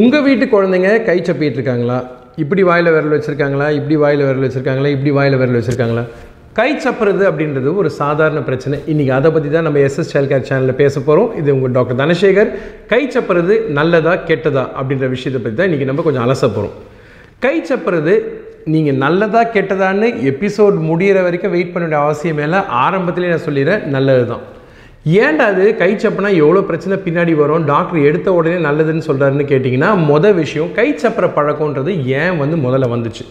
உங்கள் வீட்டு குழந்தைங்க கை சப்பிட்டு இருக்காங்களா? இப்படி வாயில் விரல் வச்சுருக்காங்களா? இப்படி வாயில் விரல் வச்சுருக்காங்களா? இப்படி வாயில் விரல் வச்சுருக்காங்களா? கை சப்புறது அப்படின்றது ஒரு சாதாரண பிரச்சனை. இன்றைக்கி அதை பற்றி தான் நம்ம எஸ்எஸ் சைல்ட் கேர் சேனலில் பேச போகிறோம் இது உங்கள் டாக்டர் தனசேகர். கை சப்புறது நல்லதா கெட்டதா அப்படின்ற விஷயத்தை பற்றி தான் இன்றைக்கி நம்ம கொஞ்சம் அலச போகிறோம் கை சப்புறது நீங்கள் நல்லதா கெட்டதான்னு எபிசோட் முடிகிற வரைக்கும் வெயிட் பண்ண வேண்டிய அவசியம் இல்லை. ஆரம்பத்திலே நான் சொல்லிடுறேன் நல்லது தான் ஏன்டா அது? கை சப்புனா எவ்வளோ பிரச்சனை பின்னாடி வரும்? டாக்டர் எடுத்த உடனே நல்லதுன்னு சொல்கிறாருன்னு கேட்டிங்கன்னா மொதல் விஷயம் கை சப்புற பழக்கம்ன்றது ஏன் வந்து முதல்ல வந்துச்சு?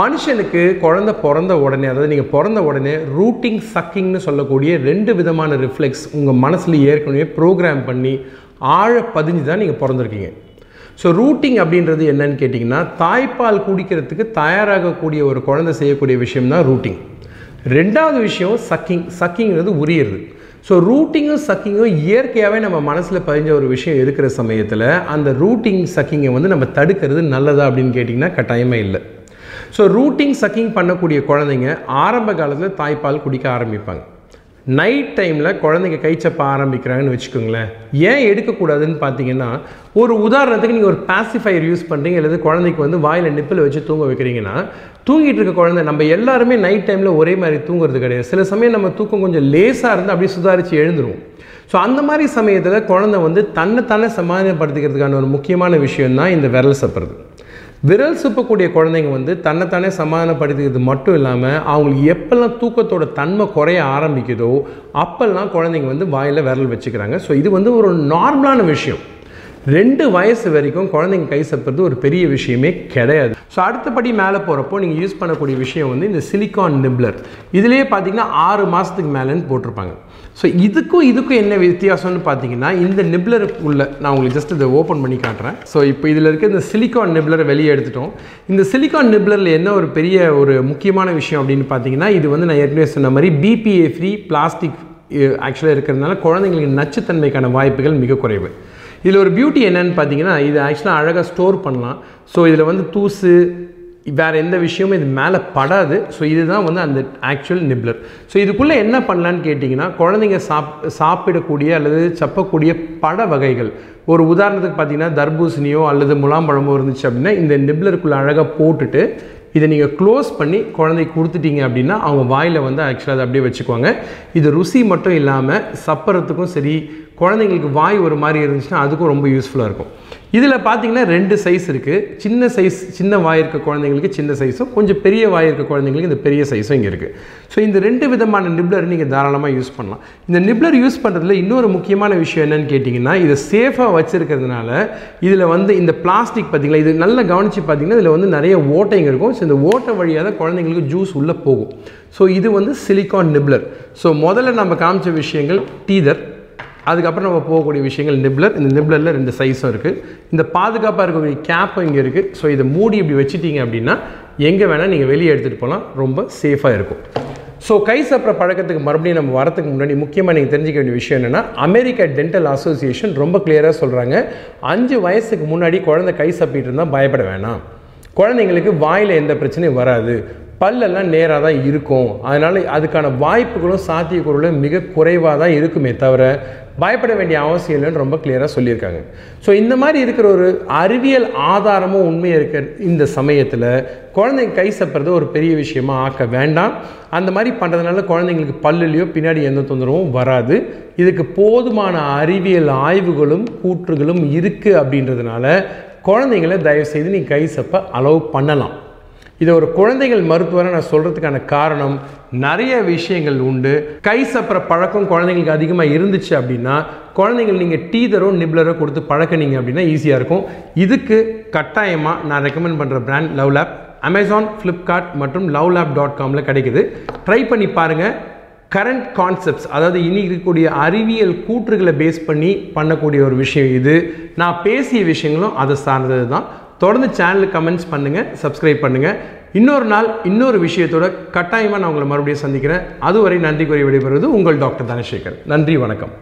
மனுஷனுக்கு குழந்தை பிறந்த உடனே அதாவது நீங்கள் பிறந்த உடனே ரூட்டிங் சக்கிங்னு சொல்லக்கூடிய ரெண்டு விதமான ரிஃப்ளெக்ஸ் உங்கள் மனசில் ஏற்கனவே ப்ரோக்ராம் பண்ணி ஆழ பதிஞ்சு தான் நீங்கள் பிறந்திருக்கீங்க. ஸோ ரூட்டிங் அப்படின்றது என்னன்னு கேட்டிங்கன்னா தாய்ப்பால் குடிக்கிறதுக்கு தயாராகக்கூடிய ஒரு குழந்தை செய்யக்கூடிய விஷயம் தான் ரூட்டிங். ரெண்டாவது விஷயம் சக்கிங். சக்கிங்கிறது உரியது. ஸோ ரூட்டிங்கும் சக்கிங்கும் இயற்கையாகவே நம்ம மனசில் பதிஞ்ச ஒரு விஷயம் இருக்கிற சமயத்தில் அந்த ரூட்டிங் சக்கிங்கை வந்து நம்ம தடுக்கிறது நல்லதா அப்படின்னு கேட்டிங்கன்னா கட்டாயமே இல்லை. ஸோ ரூட்டிங் சக்கிங் பண்ணக்கூடிய குழந்தைங்க ஆரம்ப காலத்தில் தாய்ப்பால் குடிக்க ஆரம்பிப்பாங்க. நைட் டைமில் குழந்தைங்க கை சப்ப ஆரம்பிக்கிறாங்கன்னு வச்சுக்கோங்களேன். ஏன் எடுக்கக்கூடாதுன்னு பார்த்தீங்கன்னா ஒரு உதாரணத்துக்கு நீங்கள் ஒரு பாசிஃபையர் யூஸ் பண்ணுறீங்க அல்லது குழந்தைக்கு வந்து வாயில் நிப்பில் வச்சு தூங்க வைக்கிறீங்கன்னா தூங்கிட்டு இருக்க குழந்தை நம்ம எல்லாருமே நைட் டைமில் ஒரே மாதிரி தூங்குறது கிடையாது. சில சமயம் நம்ம தூக்கம் கொஞ்சம் லேசாக இருந்து அப்படியே சுதாரித்து எழுந்துருவோம். ஸோ அந்த மாதிரி சமயத்தில் குழந்தை வந்து தன்னைத்தானே சமாதானப்படுத்திக்கிறதுக்கான ஒரு முக்கியமான விஷயம் தான் இந்த விரல் சப்புறது. விரல் சுப்பக்கூடிய குழந்தைங்க வந்து தன்னைத்தானே சமாதானப்படுத்திக்கிறது மட்டும் இல்லாமல் அவங்களுக்கு எப்பெல்லாம் தூக்கத்தோட தன்மை குறைய ஆரம்பிக்குதோ அப்பெல்லாம் குழந்தைங்க வந்து வாயில் விரல் வச்சுக்கிறாங்க. ஸோ இது வந்து ஒரு நார்மலான விஷயம். ரெண்டு வயசு வரைக்கும் குழந்தைங்க கை சப்புறது ஒரு பெரிய விஷயமே கிடையாது. ஸோ அடுத்தபடி மேலே போகிறப்போ நீங்கள் யூஸ் பண்ணக்கூடிய விஷயம் வந்து இந்த சிலிக்கான் நிப்ளர் இதுலேயே பார்த்தீங்கன்னா ஆறு மாதத்துக்கு மேலேன்னு போட்டிருப்பாங்க. ஸோ இதுக்கும் இதுக்கும் என்ன வித்தியாசம்னு பார்த்தீங்கன்னா இந்த நிப்ளருக்குள்ள நான் உங்களுக்கு ஜஸ்ட் இதை ஓப்பன் பண்ணி காட்டுறேன். ஸோ இப்போ இதில் இருக்க இந்த சிலிக்கான் நிப்ளரை வெளியே எடுத்துட்டோம். இந்த சிலிக்கான் நிப்ளரில் என்ன ஒரு பெரிய ஒரு முக்கியமான விஷயம் அப்படின்னு பார்த்தீங்கன்னா இது வந்து நான் ஏற்கனவே சொன்ன மாதிரி பிபிஏ ஃப்ரீ பிளாஸ்டிக் ஆக்சுவலாக இருக்கிறதுனால குழந்தைங்களுக்கு நச்சுத்தன்மைக்கான வாய்ப்புகள் மிக குறைவு. இதில் ஒரு பியூட்டி என்னன்னு பார்த்தீங்கன்னா இது ஆக்சுவலாக அழகாக ஸ்டோர் பண்ணலாம். ஸோ இதில் வந்து தூசு வேறு எந்த விஷயமும் இது மேலே படாது. ஸோ இதுதான் வந்து அந்த ஆக்சுவல் நிப்ளர் ஸோ இதுக்குள்ளே என்ன பண்ணலான்னு கேட்டிங்கன்னா குழந்தைங்க சாப் சாப்பிடக்கூடிய அல்லது சப்பக்கூடிய பட வகைகள். ஒரு உதாரணத்துக்கு பார்த்தீங்கன்னா தர்பூசணியோ அல்லது முலாம்பழமோ இருந்துச்சு அப்படின்னா இந்த நிப்ளருக்குள்ளே அழகாக போட்டுட்டு இதை நீங்கள் க்ளோஸ் பண்ணி குழந்தைக்கு கொடுத்துட்டீங்க அப்படின்னா அவங்க வாயில் வந்து ஆக்சுவலாக அதை அப்படியே வச்சுக்குவாங்க. இது ருசி மட்டும் இல்லாமல் சப்பரத்துக்கும் சரி குழந்தைங்களுக்கு வாய் ஒரு மாதிரி இருந்துச்சுன்னா அதுக்கும் ரொம்ப யூஸ்ஃபுல்லாக இருக்கும். இதில் பார்த்தீங்கன்னா ரெண்டு சைஸ் இருக்குது சின்ன சைஸ் சின்ன வாய் இருக்க குழந்தைங்களுக்கு சின்ன சைஸும் கொஞ்சம் பெரிய வாய் இருக்க குழந்தைங்களுக்கு இந்த பெரிய சைஸும் இங்கே இருக்குது ஸோ இந்த ரெண்டு விதமான நிப்ளர் நீங்கள் தாராளமாக யூஸ் பண்ணலாம். இந்த நிப்ளர் யூஸ் பண்ணுறதுல இன்னொரு முக்கியமான விஷயம் என்னன்னு கேட்டிங்கன்னா இதை சேஃபாக வச்சுருக்கிறதுனால இதில் வந்து இந்த பிளாஸ்டிக் பார்த்தீங்களா இது நல்லா கவனித்து பார்த்தீங்கன்னா இதில் வந்து நிறைய ஓட்டைங்க இருக்கும். ஸோ இந்த ஓட்டை வழியாக தான் குழந்தைங்களுக்கு ஜூஸ் உள்ளே போகும். ஸோ இது வந்து சிலிக்கான் நிப்ளர் ஸோ முதல்ல நம்ம காமிச்ச விஷயங்கள் டீதர் அதுக்கப்புறம் நம்ம போகக்கூடிய விஷயங்கள் நிப்ளர் இந்த நிப்ளரில் ரெண்டு சைஸும் இருக்குது இந்த பாதுகாப்பாக இருக்கக்கூடிய கேப்பும் இங்கே இருக்குது ஸோ இதை மூடி இப்படி வச்சுட்டீங்க அப்படின்னா எங்கே வேணால் நீங்கள் வெளியே எடுத்துகிட்டு போகலாம் ரொம்ப சேஃபாக இருக்கும். ஸோ கை சாப்பிட்ற பழக்கத்துக்கு மறுபடியும் நம்ம வரத்துக்கு முன்னாடி முக்கியமாக நீங்கள் தெரிஞ்சிக்க வேண்டிய விஷயம் என்னென்னா அமெரிக்கா டென்டல் அசோசியேஷன் ரொம்ப கிளியராக சொல்கிறாங்க அஞ்சு வயசுக்கு முன்னாடி குழந்தை கை சாப்பிட்டு இருந்தால் பயப்பட வேணாம். குழந்தைங்களுக்கு வாயில் எந்த பிரச்சனையும் வராது. பல்லெல்லாம் நேராக தான் இருக்கும். அதனால் அதுக்கான வாய்ப்புகளும் சாத்தியக்கூறுகளும் மிக குறைவாக தான் இருக்குமே தவிர பயப்பட வேண்டிய அவசியம் இல்லைன்னு ரொம்ப கிளியராக சொல்லியிருக்காங்க. ஸோ இந்த மாதிரி இருக்கிற ஒரு அறிவியல் ஆதாரமும் உண்மையாக இருக்க இந்த சமயத்தில் குழந்தைங்க கை சப்புறது ஒரு பெரிய விஷயமா ஆக்க வேண்டாம். அந்த மாதிரி பண்ணுறதுனால குழந்தைங்களுக்கு பல்லுலையோ பின்னாடி எந்த தொந்தரவும் வராது. இதுக்கு போதுமான அறிவியல் ஆய்வுகளும் கூற்றுகளும் இருக்குது அப்படின்றதுனால குழந்தைங்கள தயவுசெய்து நீ கை சப்ப அலோவ் பண்ணலாம். இதை ஒரு குழந்தைகள் மருத்துவரை நான் சொல்கிறதுக்கான காரணம் நிறைய விஷயங்கள் உண்டு. கை சப்புற பழக்கம் குழந்தைங்களுக்கு அதிகமாக இருந்துச்சு அப்படின்னா குழந்தைங்கள் நீங்கள் டீதரோ நிப்ளரோ கொடுத்து பழக்கினீங்க அப்படின்னா ஈஸியாக இருக்கும். இதுக்கு கட்டாயமாக நான் ரெக்கமெண்ட் பண்ணுற brand love lab Amazon Flipkart மற்றும் லவ் லேப் டாட் காமில் கிடைக்குது. ட்ரை பண்ணி பாருங்கள் கரண்ட் கான்செப்ட்ஸ் அதாவது இனி இருக்கக்கூடிய அறிவியல் கூற்றுகளை பேஸ் பண்ணி பண்ணக்கூடிய ஒரு விஷயம் இது. நான் பேசிய விஷயங்களும் அதை சார்ந்தது தான் தொடர்ந்து சேனலுக்கு கமெண்ட்ஸ் பண்ணுங்கள் சப்ஸ்கிரைப் பண்ணுங்கள் இன்னொரு நாள் இன்னொரு விஷயத்தோட கட்டாயமாக நான் உங்களை மறுபடியும் சந்திக்கிறேன். அதுவரை நன்றி கூறி விடைபெறுவது உங்கள் டாக்டர் தனசேகர். நன்றி வணக்கம்.